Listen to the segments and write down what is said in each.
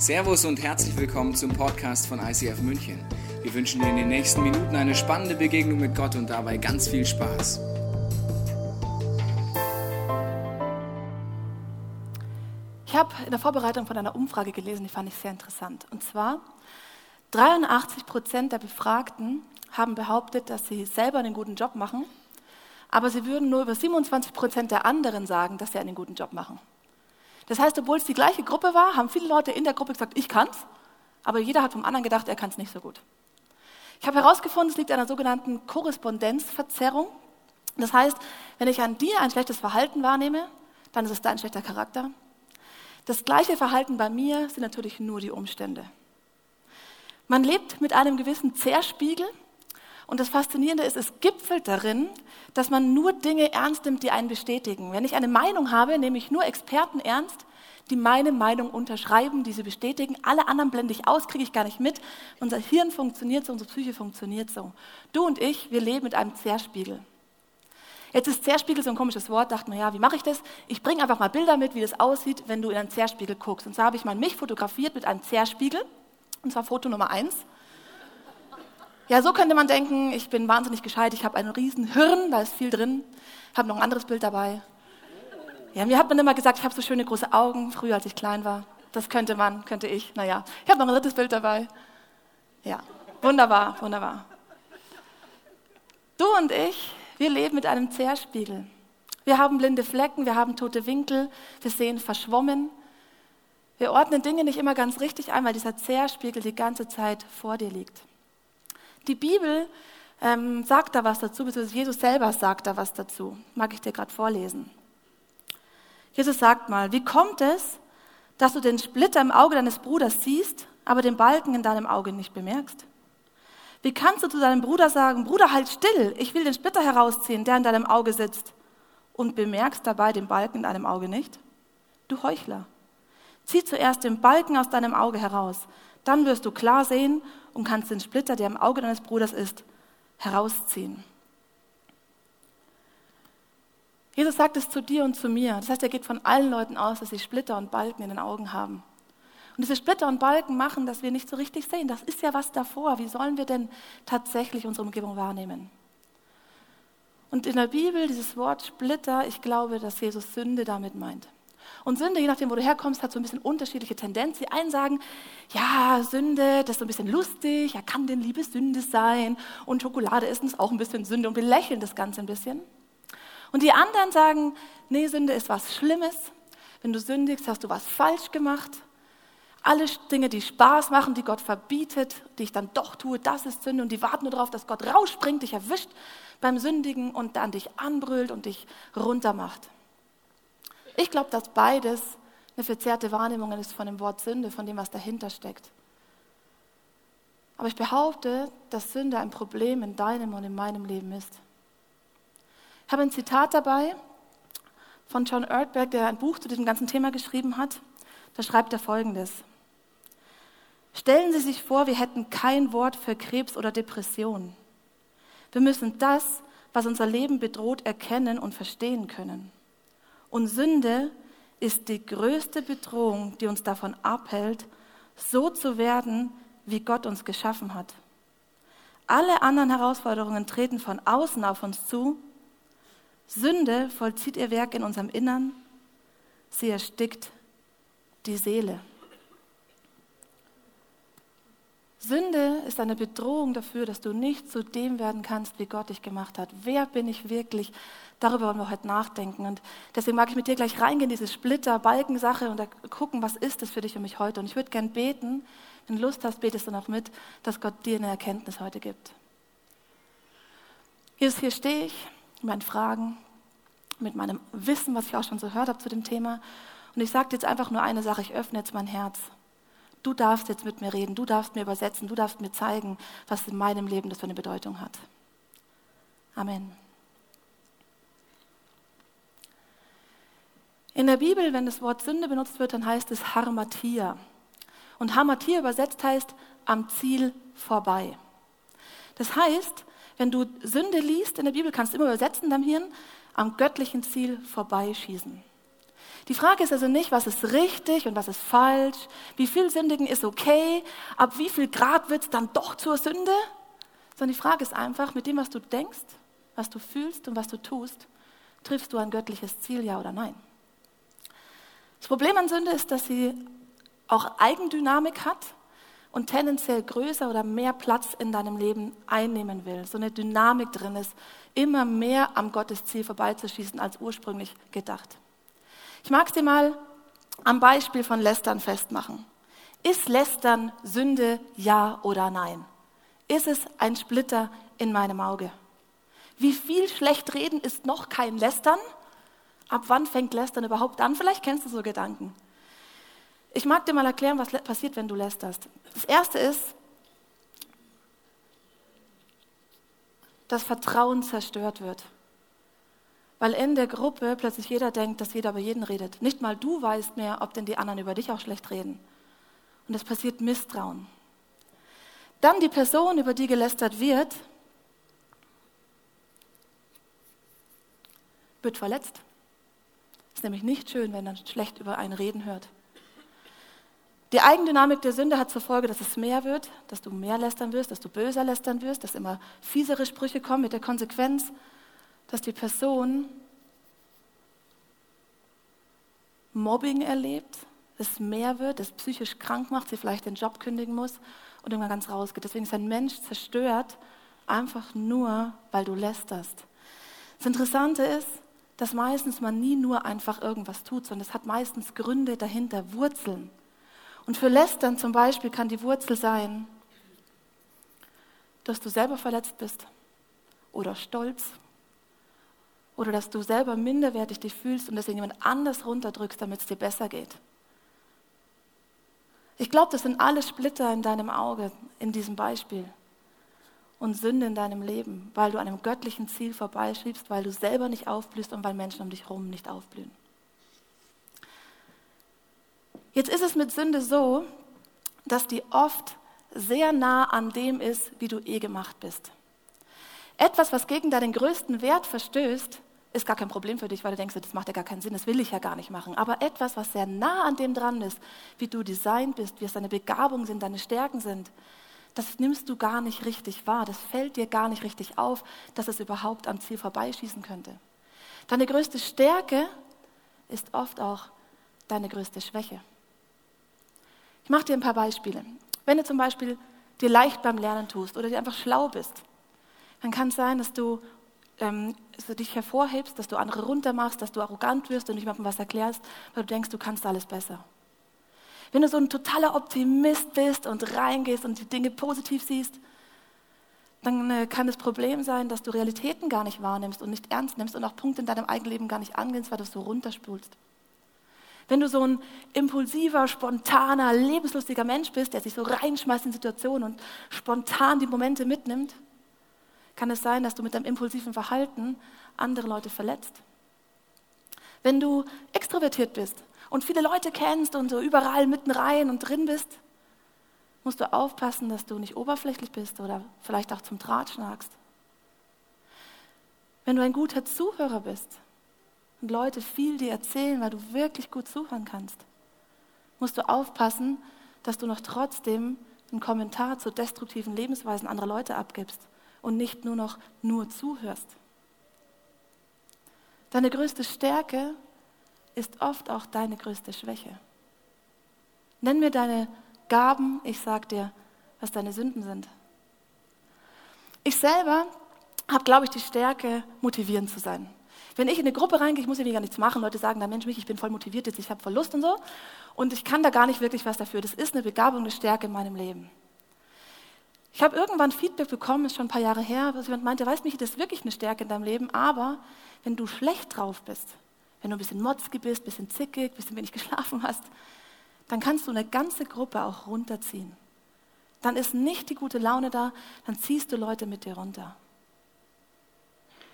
Servus und herzlich willkommen zum Podcast von ICF München. Wir wünschen dir in den nächsten Minuten eine spannende Begegnung mit Gott und dabei ganz viel Spaß. Ich habe in der Vorbereitung von einer Umfrage gelesen, die fand ich sehr interessant. Und zwar 83 Prozent der Befragten haben behauptet, dass sie selber einen guten Job machen, aber sie würden nur über 27 Prozent der anderen sagen, dass sie einen guten Job machen. Das heißt, obwohl es die gleiche Gruppe war, haben viele Leute in der Gruppe gesagt, ich kann's, aber jeder hat vom anderen gedacht, er kann es nicht so gut. Ich habe herausgefunden, es liegt an einer sogenannten Korrespondenzverzerrung. Das heißt, wenn ich an dir ein schlechtes Verhalten wahrnehme, dann ist es dein schlechter Charakter. Das gleiche Verhalten bei mir sind natürlich nur die Umstände. Man lebt mit einem gewissen Zerspiegel und das Faszinierende ist, es gipfelt darin, dass man nur Dinge ernst nimmt, die einen bestätigen. Wenn ich eine Meinung habe, nehme ich nur Experten ernst, die meine Meinung unterschreiben, die sie bestätigen. Alle anderen blende ich aus, kriege ich gar nicht mit. Unser Hirn funktioniert so, unsere Psyche funktioniert so. Du und ich, wir leben mit einem Zerspiegel. Jetzt ist Zerspiegel so ein komisches Wort, dachte man, ja, wie mache ich das? Ich bringe einfach mal Bilder mit, wie das aussieht, wenn du in einen Zerspiegel guckst. Und so habe ich mal mich fotografiert mit einem Zerspiegel, und zwar Foto Nummer eins. Ja, so könnte man denken, ich bin wahnsinnig gescheit, ich habe einen riesen Hirn, da ist viel drin, habe noch ein anderes Bild dabei. Ja, mir hat man immer gesagt, ich habe so schöne große Augen, früher als ich klein war. Das könnte man, könnte ich, naja. Ich habe noch ein drittes Bild dabei. Ja, wunderbar, wunderbar. Du und ich, wir leben mit einem Zerspiegel. Wir haben blinde Flecken, wir haben tote Winkel, wir sehen verschwommen. Wir ordnen Dinge nicht immer ganz richtig ein, weil dieser Zerspiegel die ganze Zeit vor dir liegt. Die Bibel ähm, sagt da was dazu, beziehungsweise Jesus selber sagt da was dazu. Mag ich dir gerade vorlesen. Jesus sagt mal, wie kommt es, dass du den Splitter im Auge deines Bruders siehst, aber den Balken in deinem Auge nicht bemerkst? Wie kannst du zu deinem Bruder sagen, Bruder, halt still, ich will den Splitter herausziehen, der in deinem Auge sitzt, und bemerkst dabei den Balken in deinem Auge nicht? Du Heuchler. Zieh zuerst den Balken aus deinem Auge heraus, dann wirst du klar sehen und kannst den Splitter, der im Auge deines Bruders ist, herausziehen. Jesus sagt es zu dir und zu mir. Das heißt, er geht von allen Leuten aus, dass sie Splitter und Balken in den Augen haben. Und diese Splitter und Balken machen, dass wir nicht so richtig sehen. Das ist ja was davor. Wie sollen wir denn tatsächlich unsere Umgebung wahrnehmen? Und in der Bibel, dieses Wort Splitter, ich glaube, dass Jesus Sünde damit meint. Und Sünde, je nachdem, wo du herkommst, hat so ein bisschen unterschiedliche Tendenzen. Die einen sagen, ja, Sünde, das ist so ein bisschen lustig, ja, kann denn Liebe Sünde sein? Und Schokolade ist auch ein bisschen Sünde und wir lächeln das Ganze ein bisschen. Und die anderen sagen, nee, Sünde ist was Schlimmes. Wenn du sündigst, hast du was falsch gemacht. Alle Dinge, die Spaß machen, die Gott verbietet, die ich dann doch tue, das ist Sünde. Und die warten nur darauf, dass Gott rausspringt, dich erwischt beim Sündigen und dann dich anbrüllt und dich runtermacht. Ich glaube, dass beides eine verzerrte Wahrnehmung ist von dem Wort Sünde, von dem, was dahinter steckt. Aber ich behaupte, dass Sünde ein Problem in deinem und in meinem Leben ist. Ich habe ein Zitat dabei von John Erdberg, der ein Buch zu diesem ganzen Thema geschrieben hat. Da schreibt er Folgendes. Stellen Sie sich vor, wir hätten kein Wort für Krebs oder Depression. Wir müssen das, was unser Leben bedroht, erkennen und verstehen können. Und Sünde ist die größte Bedrohung, die uns davon abhält, so zu werden, wie Gott uns geschaffen hat. Alle anderen Herausforderungen treten von außen auf uns zu. Sünde vollzieht ihr Werk in unserem Innern. Sie erstickt die Seele. Sünde ist eine Bedrohung dafür, dass du nicht zu dem werden kannst, wie Gott dich gemacht hat. Wer bin ich wirklich? Darüber wollen wir heute nachdenken. Und deswegen mag ich mit dir gleich reingehen, diese Splitter-Balken-Sache und gucken, was ist das für dich und mich heute. Und ich würde gern beten, wenn du Lust hast, betest du noch mit, dass Gott dir eine Erkenntnis heute gibt. Jesus, hier stehe ich mit meinen Fragen, mit meinem Wissen, was ich auch schon so gehört habe zu dem Thema. Und ich sage jetzt einfach nur eine Sache, ich öffne jetzt mein Herz. Du darfst jetzt mit mir reden, du darfst mir übersetzen, du darfst mir zeigen, was in meinem Leben das für eine Bedeutung hat. Amen. In der Bibel, wenn das Wort Sünde benutzt wird, dann heißt es Harmatia. Und Harmatia übersetzt heißt am Ziel vorbei. Das heißt, wenn du Sünde liest in der Bibel, kannst du immer übersetzen deinem Hirn, am göttlichen Ziel vorbeischießen. Die Frage ist also nicht, was ist richtig und was ist falsch, wie viel Sündigen ist okay, ab wie viel Grad wird es dann doch zur Sünde, sondern die Frage ist einfach, mit dem, was du denkst, was du fühlst und was du tust, triffst du ein göttliches Ziel, ja oder nein. Das Problem an Sünde ist, dass sie auch Eigendynamik hat und tendenziell größer oder mehr Platz in deinem Leben einnehmen will. So eine Dynamik drin ist, immer mehr am Gottesziel vorbeizuschießen als ursprünglich gedacht. Ich mag dir mal am Beispiel von Lästern festmachen. Ist Lästern Sünde, ja oder nein? Ist es ein Splitter in meinem Auge? Wie viel schlecht reden ist noch kein Lästern? Ab wann fängt Lästern überhaupt an? Vielleicht kennst du so Gedanken. Ich mag dir mal erklären, was passiert, wenn du lästerst. Das erste ist, dass Vertrauen zerstört wird. Weil in der Gruppe plötzlich jeder denkt, dass jeder über jeden redet. Nicht mal du weißt mehr, ob denn die anderen über dich auch schlecht reden. Und es passiert Misstrauen. Dann die Person, über die gelästert wird, wird verletzt. Ist nämlich nicht schön, wenn man schlecht über einen reden hört. Die Eigendynamik der Sünde hat zur Folge, dass es mehr wird, dass du mehr lästern wirst, dass du böser lästern wirst, dass immer fiesere Sprüche kommen mit der Konsequenz, dass die Person Mobbing erlebt, es mehr wird, es psychisch krank macht, sie vielleicht den Job kündigen muss und irgendwann ganz rausgeht. Deswegen ist ein Mensch zerstört, einfach nur, weil du lästerst. Das Interessante ist, dass meistens man nie nur einfach irgendwas tut, sondern es hat meistens Gründe dahinter, Wurzeln. Und für Lästern zum Beispiel kann die Wurzel sein, dass du selber verletzt bist oder stolz oder dass du selber minderwertig dich fühlst und deswegen jemand anders runterdrückst, damit es dir besser geht. Ich glaube, das sind alle Splitter in deinem Auge in diesem Beispiel und Sünde in deinem Leben, weil du an einem göttlichen Ziel vorbeischiebst, weil du selber nicht aufblühst und weil Menschen um dich herum nicht aufblühen. Jetzt ist es mit Sünde so, dass die oft sehr nah an dem ist, wie du eh gemacht bist. Etwas, was gegen deinen größten Wert verstößt, ist gar kein Problem für dich, weil du denkst, das macht ja gar keinen Sinn, das will ich ja gar nicht machen. Aber etwas, was sehr nah an dem dran ist, wie du designt bist, wie es deine Begabungen sind, deine Stärken sind, das nimmst du gar nicht richtig wahr. Das fällt dir gar nicht richtig auf, dass es überhaupt am Ziel vorbeischießen könnte. Deine größte Stärke ist oft auch deine größte Schwäche. Ich mache dir ein paar Beispiele. Wenn du zum Beispiel dir leicht beim Lernen tust oder dir einfach schlau bist, dann kann es sein, dass du, ähm, dass du dich hervorhebst, dass du andere runtermachst, dass du arrogant wirst und nicht jemandem was erklärst, weil du denkst, du kannst alles besser. Wenn du so ein totaler Optimist bist und reingehst und die Dinge positiv siehst, dann äh, kann das Problem sein, dass du Realitäten gar nicht wahrnimmst und nicht ernst nimmst und auch Punkte in deinem eigenen Leben gar nicht angehst, weil du es so runterspulst. Wenn du so ein impulsiver, spontaner, lebenslustiger Mensch bist, der sich so reinschmeißt in Situationen und spontan die Momente mitnimmt, kann es sein, dass du mit deinem impulsiven Verhalten andere Leute verletzt. Wenn du extrovertiert bist und viele Leute kennst und so überall mitten rein und drin bist, musst du aufpassen, dass du nicht oberflächlich bist oder vielleicht auch zum Draht schnagst. Wenn du ein guter Zuhörer bist, und Leute viel dir erzählen, weil du wirklich gut zuhören kannst, musst du aufpassen, dass du noch trotzdem einen Kommentar zu destruktiven Lebensweisen anderer Leute abgibst und nicht nur noch nur zuhörst. Deine größte Stärke ist oft auch deine größte Schwäche. Nenn mir deine Gaben, ich sag dir, was deine Sünden sind. Ich selber habe, glaube ich, die Stärke, motivierend zu sein. Wenn ich in eine Gruppe reingehe, ich muss ja gar nichts machen, Leute sagen, da Mensch, mich, ich bin voll motiviert jetzt, ich habe voll Lust und so. Und ich kann da gar nicht wirklich was dafür. Das ist eine Begabung, eine Stärke in meinem Leben. Ich habe irgendwann Feedback bekommen, ist schon ein paar Jahre her, wo jemand meinte, weißt du, das ist wirklich eine Stärke in deinem Leben, aber wenn du schlecht drauf bist, wenn du ein bisschen motzig bist, ein bisschen zickig, ein bisschen wenig geschlafen hast, dann kannst du eine ganze Gruppe auch runterziehen. Dann ist nicht die gute Laune da, dann ziehst du Leute mit dir runter.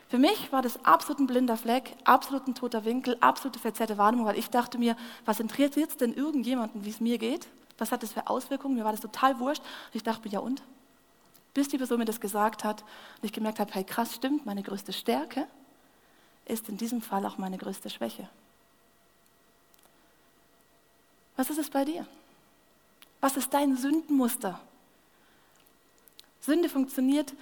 Für mich war das absolut ein blinder Fleck, absolut ein toter Winkel, absolute verzerrte Wahrnehmung, weil ich dachte mir, was interessiert jetzt denn irgendjemanden, wie es mir geht? Was hat das für Auswirkungen? Mir war das total wurscht. Und ich dachte mir, ja und? Bis die Person mir das gesagt hat und ich gemerkt habe, hey krass, stimmt, meine größte Stärke ist in diesem Fall auch meine größte Schwäche. Was ist es bei dir? Was ist dein Sündenmuster? Sünde funktioniert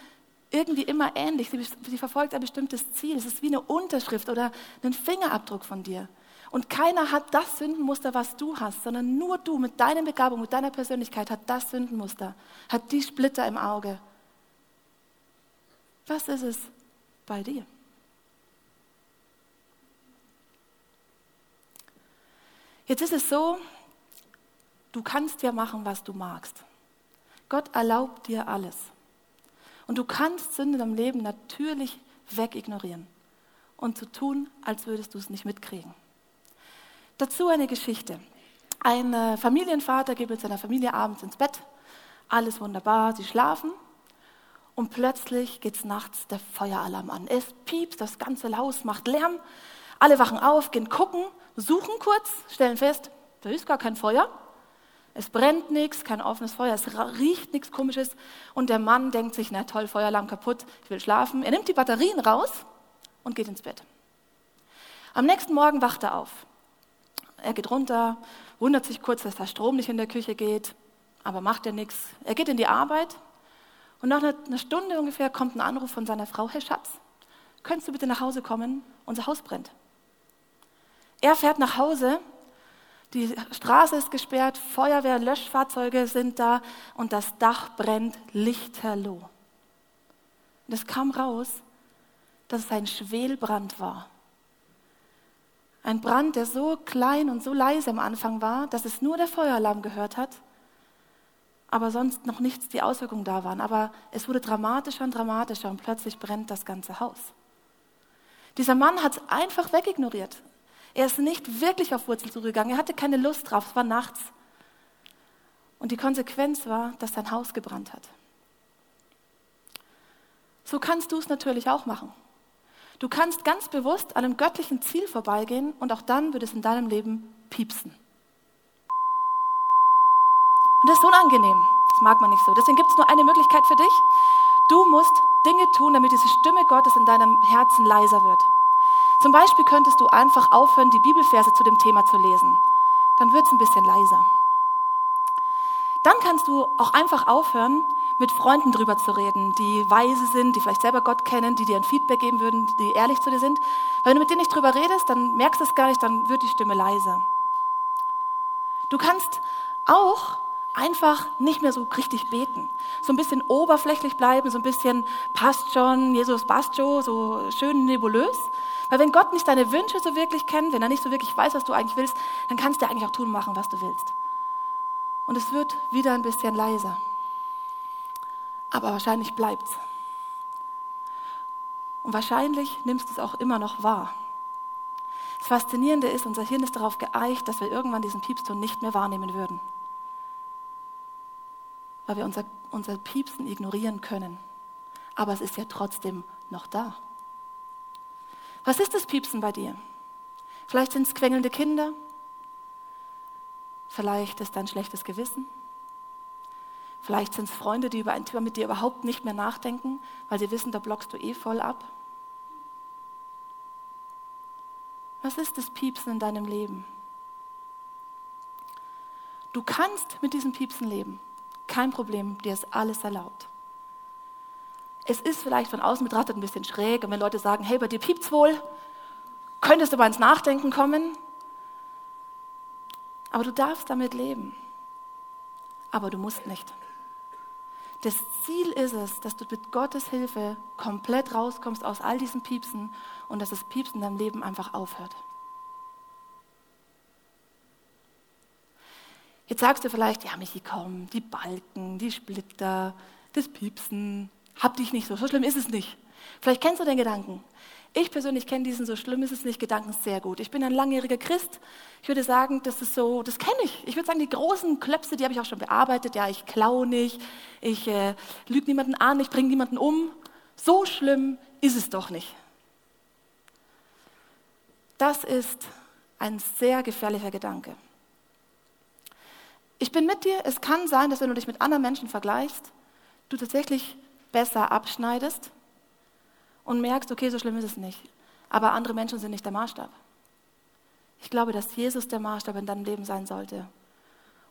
irgendwie immer ähnlich. Sie, sie, verfolgt ein bestimmtes Ziel. Es ist wie eine Unterschrift oder ein Fingerabdruck von dir. Und keiner hat das Sündenmuster, was du hast, sondern nur du mit deiner Begabung, mit deiner Persönlichkeit hat das Sündenmuster, hat die Splitter im Auge. Was ist es bei dir? Jetzt ist es so, du kannst ja machen, was du magst. Gott erlaubt dir alles. Und du kannst Sünde im Leben natürlich wegignorieren und zu so tun, als würdest du es nicht mitkriegen. Dazu eine Geschichte. Ein äh, Familienvater geht mit seiner Familie abends ins Bett, alles wunderbar, sie schlafen und plötzlich geht es nachts der Feueralarm an. Es piepst, das ganze Haus macht Lärm, alle wachen auf, gehen gucken, suchen kurz, stellen fest, da ist gar kein Feuer. Es brennt nichts, kein offenes Feuer, es riecht nichts Komisches. Und der Mann denkt sich, na toll, Feueralarm kaputt, ich will schlafen. Er nimmt die Batterien raus und geht ins Bett. Am nächsten Morgen wacht er auf. Er geht runter, wundert sich kurz, dass der Strom nicht in der Küche geht, aber macht ja nichts. Er geht in die Arbeit und nach einer Stunde ungefähr kommt ein Anruf von seiner Frau, Herr Schatz, könntest du bitte nach Hause kommen? Unser Haus brennt. Er fährt nach Hause, die Straße ist gesperrt, Feuerwehr, Löschfahrzeuge sind da und das Dach brennt lichterloh. Und es kam raus, dass es ein Schwelbrand war. Ein Brand, der so klein und so leise am Anfang war, dass es nur der Feueralarm gehört hat, aber sonst noch nichts die Auswirkungen da waren. Aber es wurde dramatischer und dramatischer und plötzlich brennt das ganze Haus. Dieser Mann hat es einfach wegignoriert. Er ist nicht wirklich auf Wurzel zugegangen. Er hatte keine Lust drauf. Es war nachts. Und die Konsequenz war, dass sein Haus gebrannt hat. So kannst du es natürlich auch machen. Du kannst ganz bewusst an einem göttlichen Ziel vorbeigehen und auch dann wird es in deinem Leben piepsen. Und das ist unangenehm. Das mag man nicht so. Deswegen gibt es nur eine Möglichkeit für dich. Du musst Dinge tun, damit diese Stimme Gottes in deinem Herzen leiser wird. Zum Beispiel könntest du einfach aufhören, die Bibelverse zu dem Thema zu lesen. Dann wird es ein bisschen leiser. Dann kannst du auch einfach aufhören, mit Freunden drüber zu reden, die weise sind, die vielleicht selber Gott kennen, die dir ein Feedback geben würden, die ehrlich zu dir sind. Wenn du mit denen nicht drüber redest, dann merkst du es gar nicht, dann wird die Stimme leiser. Du kannst auch einfach nicht mehr so richtig beten. So ein bisschen oberflächlich bleiben, so ein bisschen passt schon, Jesus passt schon, so schön nebulös. Weil wenn Gott nicht deine Wünsche so wirklich kennt, wenn er nicht so wirklich weiß, was du eigentlich willst, dann kannst du eigentlich auch tun machen, was du willst. Und es wird wieder ein bisschen leiser aber wahrscheinlich bleibt's. Und wahrscheinlich nimmst du es auch immer noch wahr. Das Faszinierende ist, unser Hirn ist darauf geeicht, dass wir irgendwann diesen Piepston nicht mehr wahrnehmen würden. Weil wir unser, unser Piepsen ignorieren können. Aber es ist ja trotzdem noch da. Was ist das Piepsen bei dir? Vielleicht sind es quengelnde Kinder. Vielleicht ist dein schlechtes Gewissen. Vielleicht sind es Freunde, die über ein Thema mit dir überhaupt nicht mehr nachdenken, weil sie wissen, da blockst du eh voll ab. Was ist das Piepsen in deinem Leben? Du kannst mit diesem Piepsen leben. Kein Problem, dir ist alles erlaubt. Es ist vielleicht von außen betrachtet ein bisschen schräg und wenn Leute sagen, hey, bei dir piept's wohl, könntest du mal ins Nachdenken kommen. Aber du darfst damit leben. Aber du musst nicht. Das Ziel ist es, dass du mit Gottes Hilfe komplett rauskommst aus all diesen Piepsen und dass das Piepsen in deinem Leben einfach aufhört. Jetzt sagst du vielleicht, ja, Michi, komm, die Balken, die Splitter, das Piepsen, hab dich nicht so, so schlimm ist es nicht. Vielleicht kennst du den Gedanken. Ich persönlich kenne diesen so schlimm ist es nicht Gedanken sehr gut. Ich bin ein langjähriger Christ. Ich würde sagen, das ist so, das kenne ich. Ich würde sagen, die großen Klöpse, die habe ich auch schon bearbeitet. Ja, ich klaue nicht, ich äh, lüge niemanden an, ich bringe niemanden um. So schlimm ist es doch nicht. Das ist ein sehr gefährlicher Gedanke. Ich bin mit dir. Es kann sein, dass wenn du dich mit anderen Menschen vergleichst, du tatsächlich besser abschneidest und merkst, okay, so schlimm ist es nicht. Aber andere Menschen sind nicht der Maßstab. Ich glaube, dass Jesus der Maßstab in deinem Leben sein sollte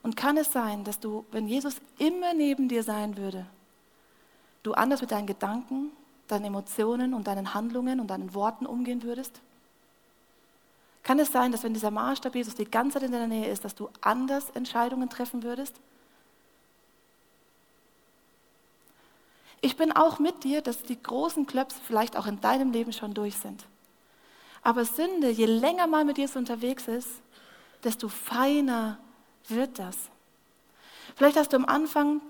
Und kann es sein, dass du, wenn Jesus immer neben dir sein würde, du anders mit deinen Gedanken, deinen Emotionen und deinen Handlungen und deinen Worten umgehen würdest? Kann es sein, dass wenn dieser Maßstab Jesus die ganze Zeit in deiner Nähe ist, dass du anders Entscheidungen treffen würdest? Ich bin auch mit dir, dass die großen Klöpse vielleicht auch in deinem Leben schon durch sind. Aber Sünde, je länger man mit Jesus unterwegs ist, desto feiner wird das. Vielleicht hast du am Anfang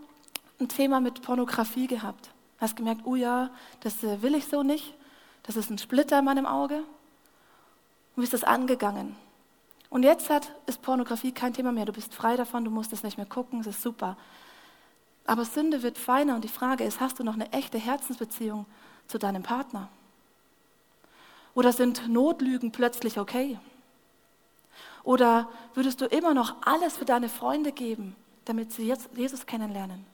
ein Thema mit Pornografie gehabt. Hast gemerkt, oh ja, das äh, will ich so nicht. Das ist ein Splitter in meinem Auge. Und bist das angegangen. Und jetzt hat, ist Pornografie kein Thema mehr. Du bist frei davon, du musst es nicht mehr gucken, es ist super. Aber Sünde wird feiner und die Frage ist, hast du noch eine echte Herzensbeziehung zu deinem Partner? Oder sind Notlügen plötzlich okay? Oder würdest du immer noch alles für deine Freunde geben, damit sie jetzt Jesus kennenlernen?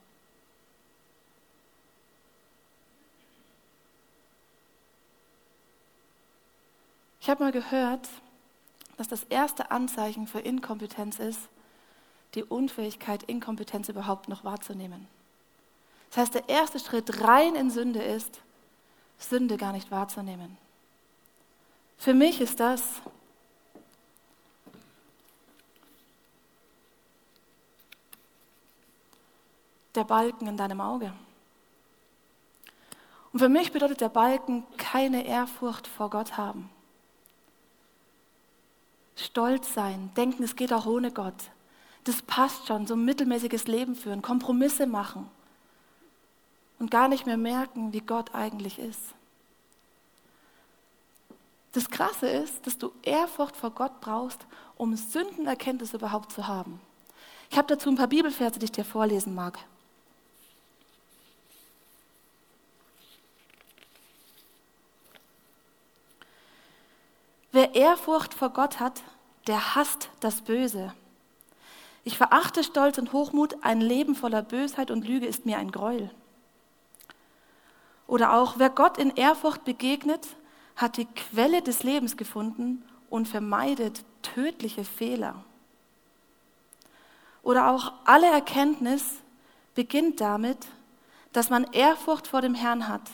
Ich habe mal gehört, dass das erste Anzeichen für Inkompetenz ist, die Unfähigkeit, Inkompetenz überhaupt noch wahrzunehmen. Das heißt, der erste Schritt rein in Sünde ist, Sünde gar nicht wahrzunehmen. Für mich ist das der Balken in deinem Auge. Und für mich bedeutet der Balken keine Ehrfurcht vor Gott haben. Stolz sein, denken, es geht auch ohne Gott. Das passt schon, so ein mittelmäßiges Leben führen, Kompromisse machen und gar nicht mehr merken, wie Gott eigentlich ist. Das Krasse ist, dass du Ehrfurcht vor Gott brauchst, um Sündenerkenntnis überhaupt zu haben. Ich habe dazu ein paar Bibelverse, die ich dir vorlesen mag. Wer Ehrfurcht vor Gott hat, der hasst das Böse. Ich verachte Stolz und Hochmut, ein Leben voller Bösheit und Lüge ist mir ein Gräuel. Oder auch, wer Gott in Ehrfurcht begegnet, hat die Quelle des Lebens gefunden und vermeidet tödliche Fehler. Oder auch alle Erkenntnis beginnt damit, dass man Ehrfurcht vor dem Herrn hat.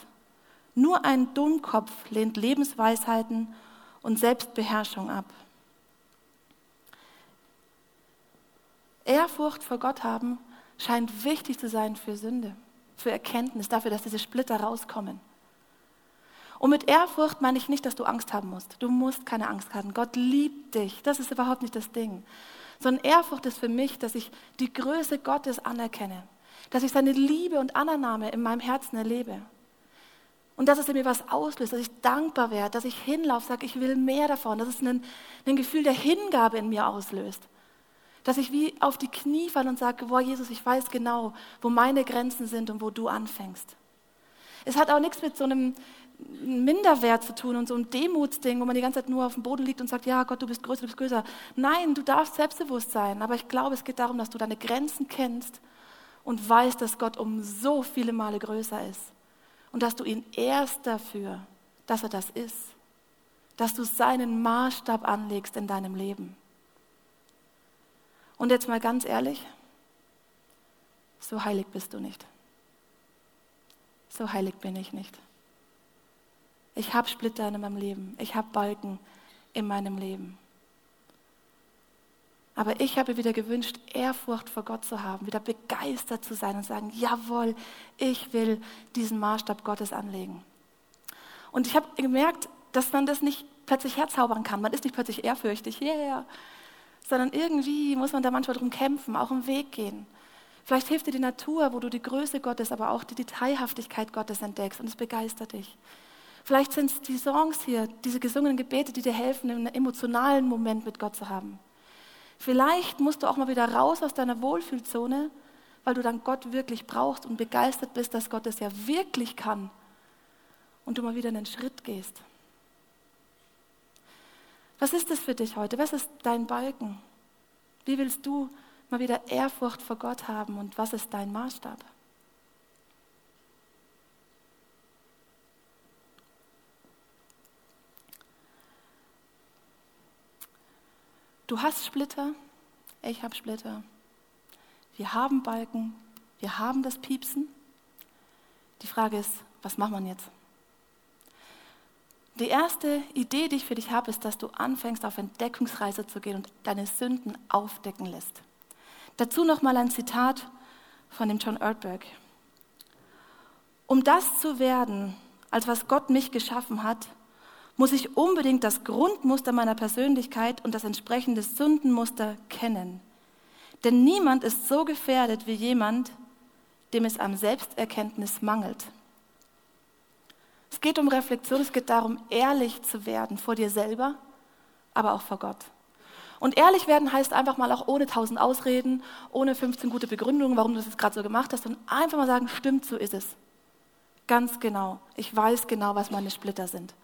Nur ein Dummkopf lehnt Lebensweisheiten und Selbstbeherrschung ab. Ehrfurcht vor Gott haben scheint wichtig zu sein für Sünde, für Erkenntnis, dafür, dass diese Splitter rauskommen. Und mit Ehrfurcht meine ich nicht, dass du Angst haben musst. Du musst keine Angst haben. Gott liebt dich. Das ist überhaupt nicht das Ding. Sondern Ehrfurcht ist für mich, dass ich die Größe Gottes anerkenne. Dass ich seine Liebe und Annahme in meinem Herzen erlebe. Und dass es in mir was auslöst, dass ich dankbar werde, dass ich hinlaufe, sage, ich will mehr davon. Dass es ein, Gefühl der Hingabe in mir auslöst. Dass ich wie auf die Knie falle und sage, boah Jesus, ich weiß genau, wo meine Grenzen sind und wo du anfängst. Es hat auch nichts mit so einem Minderwert zu tun und so ein Demutsding, wo man die ganze Zeit nur auf dem Boden liegt und sagt, ja Gott, du bist größer, du bist größer. Nein, du darfst selbstbewusst sein, aber ich glaube, es geht darum, dass du deine Grenzen kennst und weißt, dass Gott um so viele Male größer ist und dass du ihn ehrst dafür, dass er das ist, dass du seinen Maßstab anlegst in deinem Leben. Und jetzt mal ganz ehrlich, so heilig bist du nicht. So heilig bin ich nicht. Ich habe Splitter in meinem Leben. Ich habe Balken in meinem Leben. Aber ich habe wieder gewünscht, Ehrfurcht vor Gott zu haben, wieder begeistert zu sein und sagen, jawohl, ich will diesen Maßstab Gottes anlegen. Und ich habe gemerkt, dass man das nicht plötzlich herzaubern kann. Man ist nicht plötzlich ehrfürchtig, yeah, sondern irgendwie muss man da manchmal drum kämpfen, auch im Weg gehen. Vielleicht hilft dir die Natur, wo du die Größe Gottes, aber auch die Detailhaftigkeit Gottes entdeckst und es begeistert dich. Vielleicht sind es die Songs hier, diese gesungenen Gebete, die dir helfen, einen emotionalen Moment mit Gott zu haben. Vielleicht musst du auch mal wieder raus aus deiner Wohlfühlzone, weil du dann Gott wirklich brauchst und begeistert bist, dass Gott es ja wirklich kann und du mal wieder einen Schritt gehst. Was ist das für dich heute? Was ist dein Balken? Wie willst du mal wieder Ehrfurcht vor Gott haben und was ist dein Maßstab? Du hast Splitter, ich habe Splitter. wir haben Balken, wir haben das Piepsen. Die Frage ist, was macht man jetzt? Die erste Idee, die ich für dich habe, ist, dass du anfängst, auf Entdeckungsreise zu gehen und deine Sünden aufdecken lässt. Dazu nochmal ein Zitat von dem John Erdberg. Um das zu werden, als was Gott mich geschaffen hat, muss ich unbedingt das Grundmuster meiner Persönlichkeit und das entsprechende Sündenmuster kennen. Denn niemand ist so gefährdet wie jemand, dem es am Selbsterkenntnis mangelt. Es geht um Reflexion, es geht darum, ehrlich zu werden vor dir selber, aber auch vor Gott. Und ehrlich werden heißt einfach mal auch ohne tausend Ausreden, ohne 15 gute Begründungen, warum du das gerade so gemacht hast, und einfach mal sagen, stimmt, so ist es. Ganz genau. Ich weiß genau, was meine Splitter sind,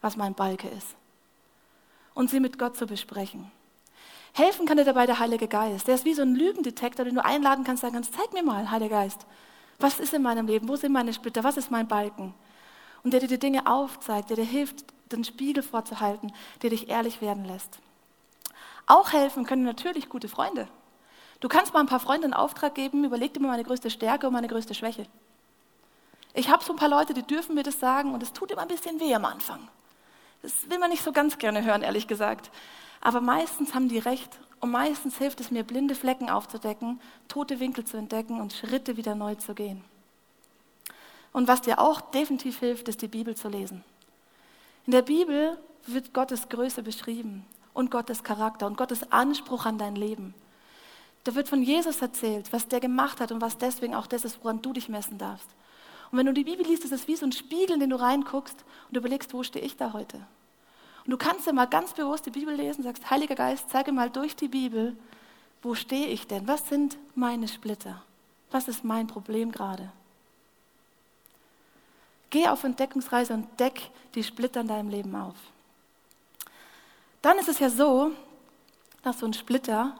was mein Balke ist. Und sie mit Gott zu besprechen. Helfen kann dir dabei der Heilige Geist. Der ist wie so ein Lügendetektor, den du einladen kannst, sagen kannst, zeig mir mal, Heiliger Geist, was ist in meinem Leben, wo sind meine Splitter, was ist mein Balken? Und der dir die Dinge aufzeigt, der dir hilft, den Spiegel vorzuhalten, der dich ehrlich werden lässt. Auch helfen können natürlich gute Freunde. Du kannst mal ein paar Freunden einen Auftrag geben, überleg dir mal meine größte Stärke und meine größte Schwäche. Ich habe so ein paar Leute, die dürfen mir das sagen und es tut immer ein bisschen weh am Anfang. Das will man nicht so ganz gerne hören, ehrlich gesagt. Aber meistens haben die recht und meistens hilft es mir, blinde Flecken aufzudecken, tote Winkel zu entdecken und Schritte wieder neu zu gehen. Und was dir auch definitiv hilft, ist die Bibel zu lesen. In der Bibel wird Gottes Größe beschrieben und Gottes Charakter und Gottes Anspruch an dein Leben. Da wird von Jesus erzählt, was der gemacht hat und was deswegen auch das ist, woran du dich messen darfst. Und wenn du die Bibel liest, ist es wie so ein Spiegel, in den du reinguckst und überlegst, wo stehe ich da heute? Und du kannst ja mal ganz bewusst die Bibel lesen, sagst, Heiliger Geist, zeige mal durch die Bibel, wo stehe ich denn? Was sind meine Splitter? Was ist mein Problem gerade? Geh auf Entdeckungsreise und deck die Splitter in deinem Leben auf. Dann ist es ja so, dass so ein Splitter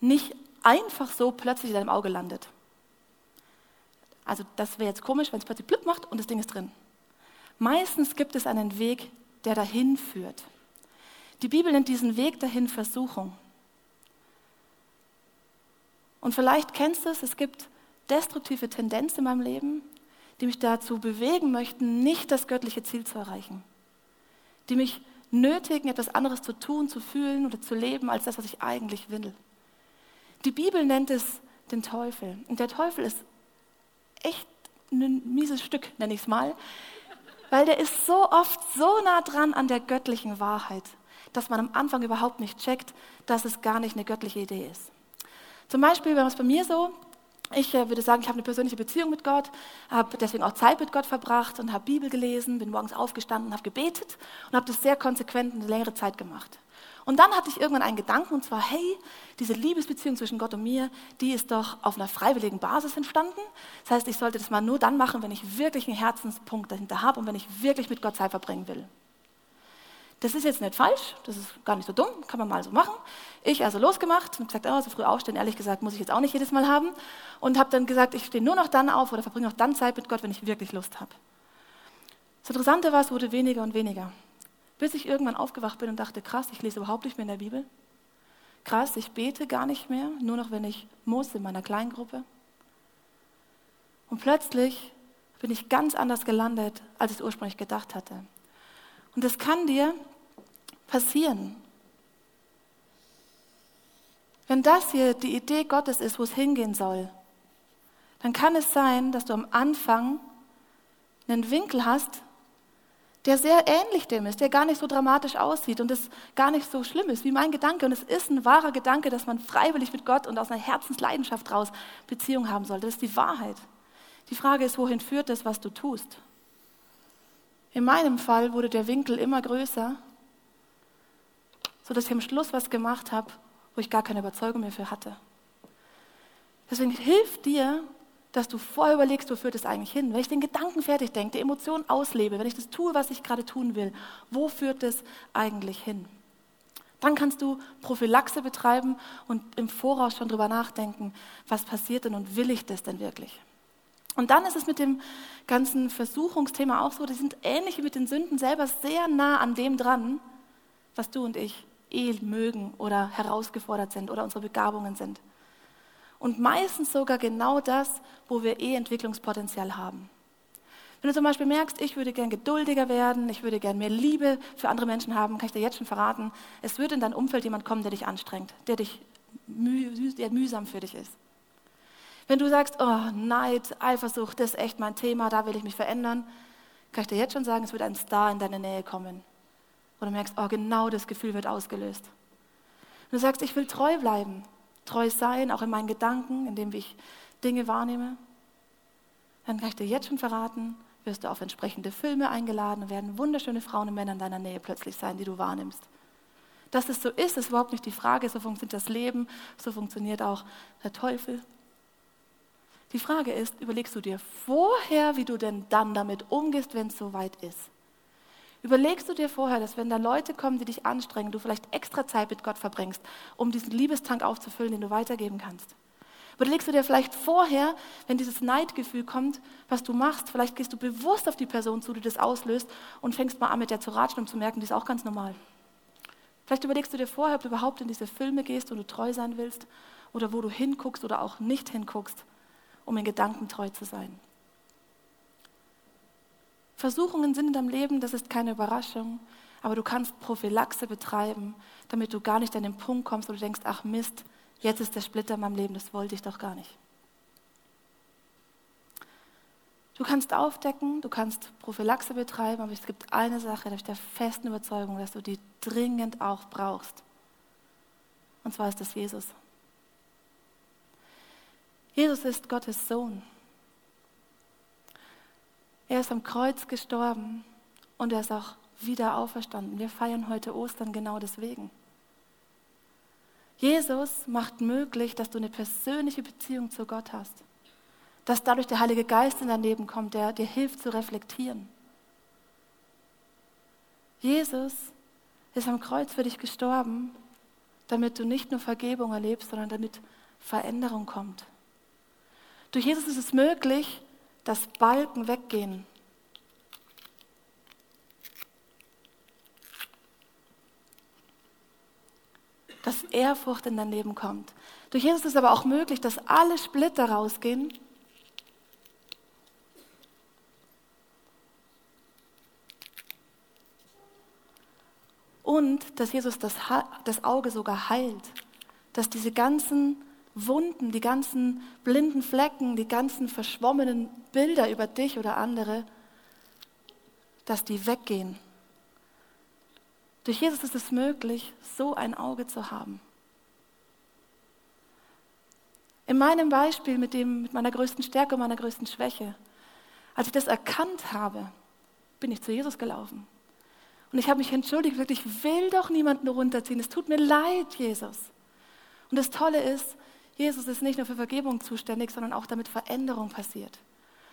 nicht einfach so plötzlich in deinem Auge landet. Also das wäre jetzt komisch, wenn es plötzlich blüpp macht und das Ding ist drin. Meistens gibt es einen Weg, der dahin führt. Die Bibel nennt diesen Weg dahin Versuchung. Und vielleicht kennst du es, es gibt destruktive Tendenzen in meinem Leben, die mich dazu bewegen möchten, nicht das göttliche Ziel zu erreichen. Die mich nötigen, etwas anderes zu tun, zu fühlen oder zu leben, als das, was ich eigentlich will. Die Bibel nennt es den Teufel. Und der Teufel ist echt ein mieses Stück, nenne ich es mal, weil der ist so oft so nah dran an der göttlichen Wahrheit, dass man am Anfang überhaupt nicht checkt, dass es gar nicht eine göttliche Idee ist. Zum Beispiel war es bei mir so, ich äh, würde sagen, ich habe eine persönliche Beziehung mit Gott, habe deswegen auch Zeit mit Gott verbracht und habe Bibel gelesen, bin morgens aufgestanden, habe gebetet und habe das sehr konsequent eine längere Zeit gemacht. Und dann hatte ich irgendwann einen Gedanken und zwar, hey, diese Liebesbeziehung zwischen Gott und mir, die ist doch auf einer freiwilligen Basis entstanden. Das heißt, ich sollte das mal nur dann machen, wenn ich wirklich einen Herzenspunkt dahinter habe und wenn ich wirklich mit Gott Zeit verbringen will. Das ist jetzt nicht falsch, das ist gar nicht so dumm, kann man mal so machen. Ich also losgemacht und gesagt, oh, so früh aufstehen, ehrlich gesagt, muss ich jetzt auch nicht jedes Mal haben. Und habe dann gesagt, ich stehe nur noch dann auf oder verbringe noch dann Zeit mit Gott, wenn ich wirklich Lust habe. Das Interessante war, es wurde weniger und weniger. Bis ich irgendwann aufgewacht bin und dachte, krass, ich lese überhaupt nicht mehr in der Bibel. Krass, ich bete gar nicht mehr, nur noch wenn ich muss in meiner Kleingruppe. Und plötzlich bin ich ganz anders gelandet, als ich es ursprünglich gedacht hatte. Und das kann dir passieren. Wenn das hier die Idee Gottes ist, wo es hingehen soll, dann kann es sein, dass du am Anfang einen Winkel hast, der sehr ähnlich dem ist, der gar nicht so dramatisch aussieht und es gar nicht so schlimm ist wie mein Gedanke. Und es ist ein wahrer Gedanke, dass man freiwillig mit Gott und aus einer Herzensleidenschaft raus Beziehung haben soll. Das ist die Wahrheit. Die Frage ist, wohin führt das, was du tust? In meinem Fall wurde der Winkel immer größer, sodass ich am Schluss was gemacht habe, wo ich gar keine Überzeugung mehr für hatte. Deswegen hilft dir, dass du vorher überlegst, wo führt es eigentlich hin? Wenn ich den Gedanken fertig denke, die Emotionen auslebe, wenn ich das tue, was ich gerade tun will, wo führt es eigentlich hin? Dann kannst du Prophylaxe betreiben und im Voraus schon drüber nachdenken, was passiert denn und will ich das denn wirklich? Und dann ist es mit dem ganzen Versuchungsthema auch so, die sind ähnlich wie mit den Sünden selber sehr nah an dem dran, was du und ich eh mögen oder herausgefordert sind oder unsere Begabungen sind. Und meistens sogar genau das, wo wir eh Entwicklungspotenzial haben. Wenn du zum Beispiel merkst, ich würde gern geduldiger werden, ich würde gern mehr Liebe für andere Menschen haben, kann ich dir jetzt schon verraten, es wird in dein Umfeld jemand kommen, der dich anstrengt, der, dich müh, der mühsam für dich ist. Wenn du sagst, oh, Neid, Eifersucht, das ist echt mein Thema, da will ich mich verändern, kann ich dir jetzt schon sagen, es wird ein Star in deine Nähe kommen. Und du merkst, oh, genau das Gefühl wird ausgelöst. Wenn du sagst, ich will treu bleiben, treu sein, auch in meinen Gedanken, indem ich Dinge wahrnehme, dann kann ich dir jetzt schon verraten, wirst du auf entsprechende Filme eingeladen und werden wunderschöne Frauen und Männer in deiner Nähe plötzlich sein, die du wahrnimmst. Dass es so ist, ist überhaupt nicht die Frage. So funktioniert das Leben, so funktioniert auch der Teufel. Die Frage ist, überlegst du dir vorher, wie du denn dann damit umgehst, wenn es soweit ist? Überlegst du dir vorher, dass wenn da Leute kommen, die dich anstrengen, du vielleicht extra Zeit mit Gott verbringst, um diesen Liebestank aufzufüllen, den du weitergeben kannst? Überlegst du dir vielleicht vorher, wenn dieses Neidgefühl kommt, was du machst, vielleicht gehst du bewusst auf die Person zu, die das auslöst und fängst mal an, mit der zu ratschen, um zu merken, die ist auch ganz normal. Vielleicht überlegst du dir vorher, ob du überhaupt in diese Filme gehst und du treu sein willst oder wo du hinguckst oder auch nicht hinguckst, um in Gedanken treu zu sein. Versuchungen sind in deinem Leben, das ist keine Überraschung, aber du kannst Prophylaxe betreiben, damit du gar nicht an den Punkt kommst, wo du denkst, ach Mist, Jetzt ist der Splitter in meinem Leben, das wollte ich doch gar nicht. Du kannst aufdecken, du kannst Prophylaxe betreiben, aber es gibt eine Sache, da ich der festen Überzeugung, dass du die dringend auch brauchst. Und zwar ist das Jesus. Jesus ist Gottes Sohn. Er ist am Kreuz gestorben und er ist auch wieder auferstanden. Wir feiern heute Ostern genau deswegen. Jesus macht möglich, dass du eine persönliche Beziehung zu Gott hast. Dass dadurch der Heilige Geist in dein Leben kommt, der dir hilft zu reflektieren. Jesus ist am Kreuz für dich gestorben, damit du nicht nur Vergebung erlebst, sondern damit Veränderung kommt. Durch Jesus ist es möglich, dass Balken weggehen, dass Ehrfurcht in dein Leben kommt. Durch Jesus ist aber auch möglich, dass alle Splitter rausgehen. Und dass Jesus das, das Auge sogar heilt. Dass diese ganzen Wunden, die ganzen blinden Flecken, die ganzen verschwommenen Bilder über dich oder andere, dass die weggehen. Durch Jesus ist es möglich, so ein Auge zu haben. In meinem Beispiel mit, dem, mit meiner größten Stärke und meiner größten Schwäche, als ich das erkannt habe, bin ich zu Jesus gelaufen. Und ich habe mich entschuldigt, wirklich, ich will doch niemanden runterziehen. Es tut mir leid, Jesus. Und das Tolle ist, Jesus ist nicht nur für Vergebung zuständig, sondern auch damit Veränderung passiert.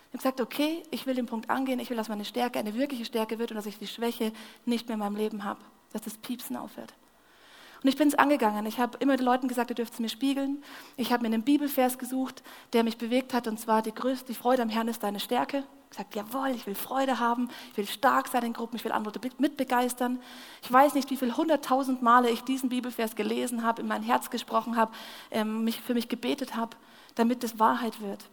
Ich habe gesagt, okay, ich will den Punkt angehen, ich will, dass meine Stärke eine wirkliche Stärke wird und dass ich die Schwäche nicht mehr in meinem Leben habe dass das Piepsen aufhört. Und ich bin es angegangen. Ich habe immer den Leuten gesagt, ihr dürft es mir spiegeln. Ich habe mir einen Bibelvers gesucht, der mich bewegt hat, und zwar die größte die Freude am Herrn ist deine Stärke. Ich gesagt, jawohl, ich will Freude haben, ich will stark sein in Gruppen, ich will andere mitbegeistern. Ich weiß nicht, wie viele hunderttausend Male ich diesen Bibelvers gelesen habe, in mein Herz gesprochen habe, ähm, mich für mich gebetet habe, damit das Wahrheit wird.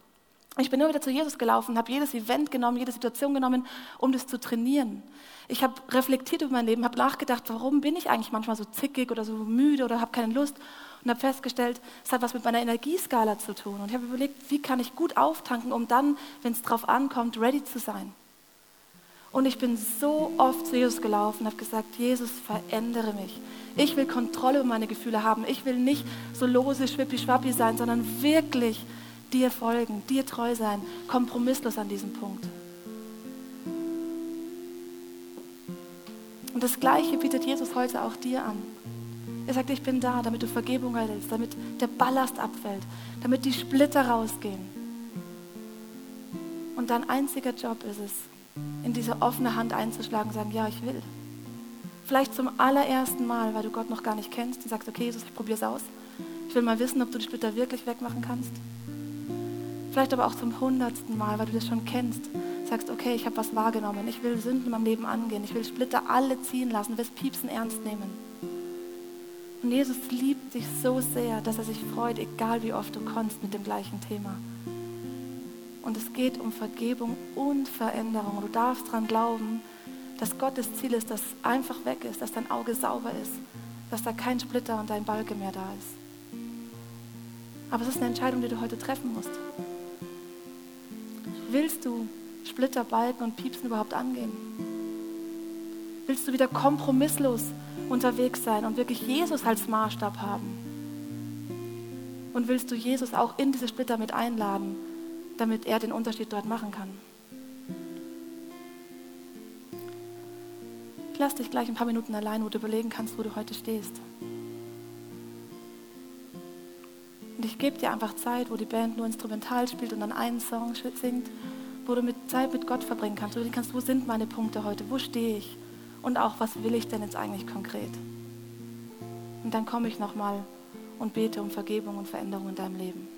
Ich bin nur wieder zu Jesus gelaufen, habe jedes Event genommen, jede Situation genommen, um das zu trainieren. Ich habe reflektiert über mein Leben, habe nachgedacht, warum bin ich eigentlich manchmal so zickig oder so müde oder habe keine Lust und habe festgestellt, es hat was mit meiner Energieskala zu tun. Und ich habe überlegt, wie kann ich gut auftanken, um dann, wenn es drauf ankommt, ready zu sein. Und ich bin so oft zu Jesus gelaufen und habe gesagt, Jesus, verändere mich. Ich will Kontrolle über meine Gefühle haben. Ich will nicht so lose, schwippi-schwappi sein, sondern wirklich dir folgen, dir treu sein, kompromisslos an diesem Punkt. Und das Gleiche bietet Jesus heute auch dir an. Er sagt, ich bin da, damit du Vergebung erhältst, damit der Ballast abfällt, damit die Splitter rausgehen. Und dein einziger Job ist es, in diese offene Hand einzuschlagen und sagen, ja, ich will. Vielleicht zum allerersten Mal, weil du Gott noch gar nicht kennst und sagst, okay, Jesus, ich probiere es aus. Ich will mal wissen, ob du die Splitter wirklich wegmachen kannst. Vielleicht aber auch zum hundertsten Mal, weil du das schon kennst. Sagst, okay, ich habe was wahrgenommen. Ich will Sünden in meinem Leben angehen. Ich will Splitter alle ziehen lassen, will Piepsen ernst nehmen. Und Jesus liebt dich so sehr, dass er sich freut, egal wie oft du kommst mit dem gleichen Thema. Und es geht um Vergebung und Veränderung. Du darfst daran glauben, dass Gottes Ziel ist, dass einfach weg ist, dass dein Auge sauber ist, dass da kein Splitter und dein Balken mehr da ist. Aber es ist eine Entscheidung, die du heute treffen musst. Willst du Splitter, Balken und Piepsen überhaupt angehen? Willst du wieder kompromisslos unterwegs sein und wirklich Jesus als Maßstab haben? Und willst du Jesus auch in diese Splitter mit einladen, damit er den Unterschied dort machen kann? Ich lass dich gleich ein paar Minuten allein, wo du überlegen kannst, wo du heute stehst. Und ich gebe dir einfach Zeit, wo die Band nur instrumental spielt und dann einen Song singt, wo du mit Zeit mit Gott verbringen kannst, du kannst, wo sind meine Punkte heute, wo stehe ich und auch, was will ich denn jetzt eigentlich konkret. Und dann komme ich nochmal und bete um Vergebung und Veränderung in deinem Leben.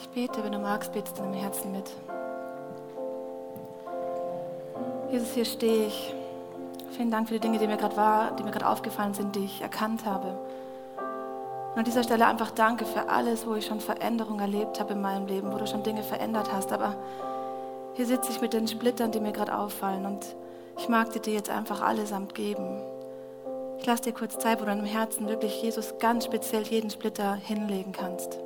Ich bete, wenn du magst, betest in deinem Herzen mit. Jesus, hier stehe ich. Vielen Dank für die Dinge, die mir gerade war, die mir gerade aufgefallen sind, die ich erkannt habe. Und an dieser Stelle einfach danke für alles, wo ich schon Veränderung erlebt habe in meinem Leben, wo du schon Dinge verändert hast. Aber hier sitze ich mit den Splittern, die mir gerade auffallen und ich mag dir die jetzt einfach allesamt geben. Ich lasse dir kurz Zeit, wo du in deinem Herzen wirklich Jesus ganz speziell jeden Splitter hinlegen kannst.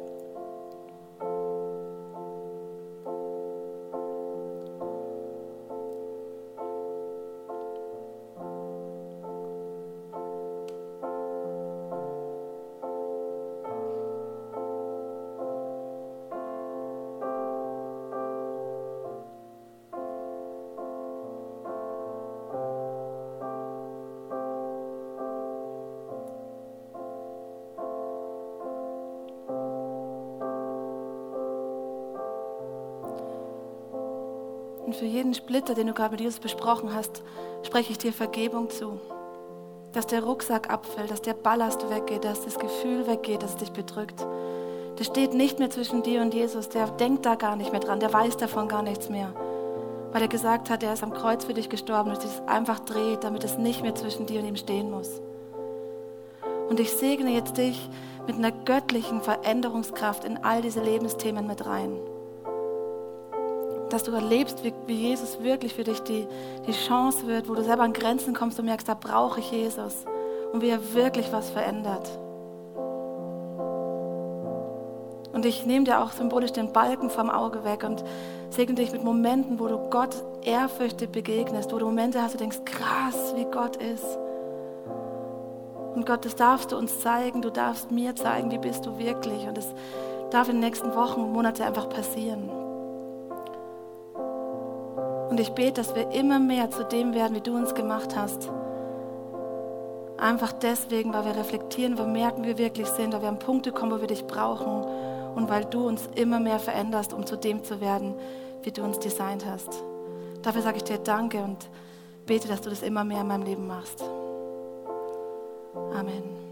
Und für jeden Splitter, den du gerade mit Jesus besprochen hast, spreche ich dir Vergebung zu. Dass der Rucksack abfällt, dass der Ballast weggeht, dass das Gefühl weggeht, dass es dich bedrückt. Der steht nicht mehr zwischen dir und Jesus, der denkt da gar nicht mehr dran, der weiß davon gar nichts mehr. Weil er gesagt hat, er ist am Kreuz für dich gestorben und es einfach dreht, damit es nicht mehr zwischen dir und ihm stehen muss. Und ich segne jetzt dich mit einer göttlichen Veränderungskraft in all diese Lebensthemen mit rein dass du erlebst, wie, wie Jesus wirklich für dich die, die Chance wird, wo du selber an Grenzen kommst und merkst, da brauche ich Jesus und wie er wirklich was verändert. Und ich nehme dir auch symbolisch den Balken vom Auge weg und segne dich mit Momenten, wo du Gott ehrfürchtig begegnest, wo du Momente hast, wo du denkst, krass, wie Gott ist. Und Gott, das darfst du uns zeigen, du darfst mir zeigen, wie bist du wirklich. Und es darf in den nächsten Wochen, Monaten einfach passieren. Und ich bete, dass wir immer mehr zu dem werden, wie du uns gemacht hast. Einfach deswegen, weil wir reflektieren, wir merken, wie wir wirklich sind, weil wir an Punkte kommen, wo wir dich brauchen und weil du uns immer mehr veränderst, um zu dem zu werden, wie du uns designt hast. Dafür sage ich dir Danke und bete, dass du das immer mehr in meinem Leben machst. Amen.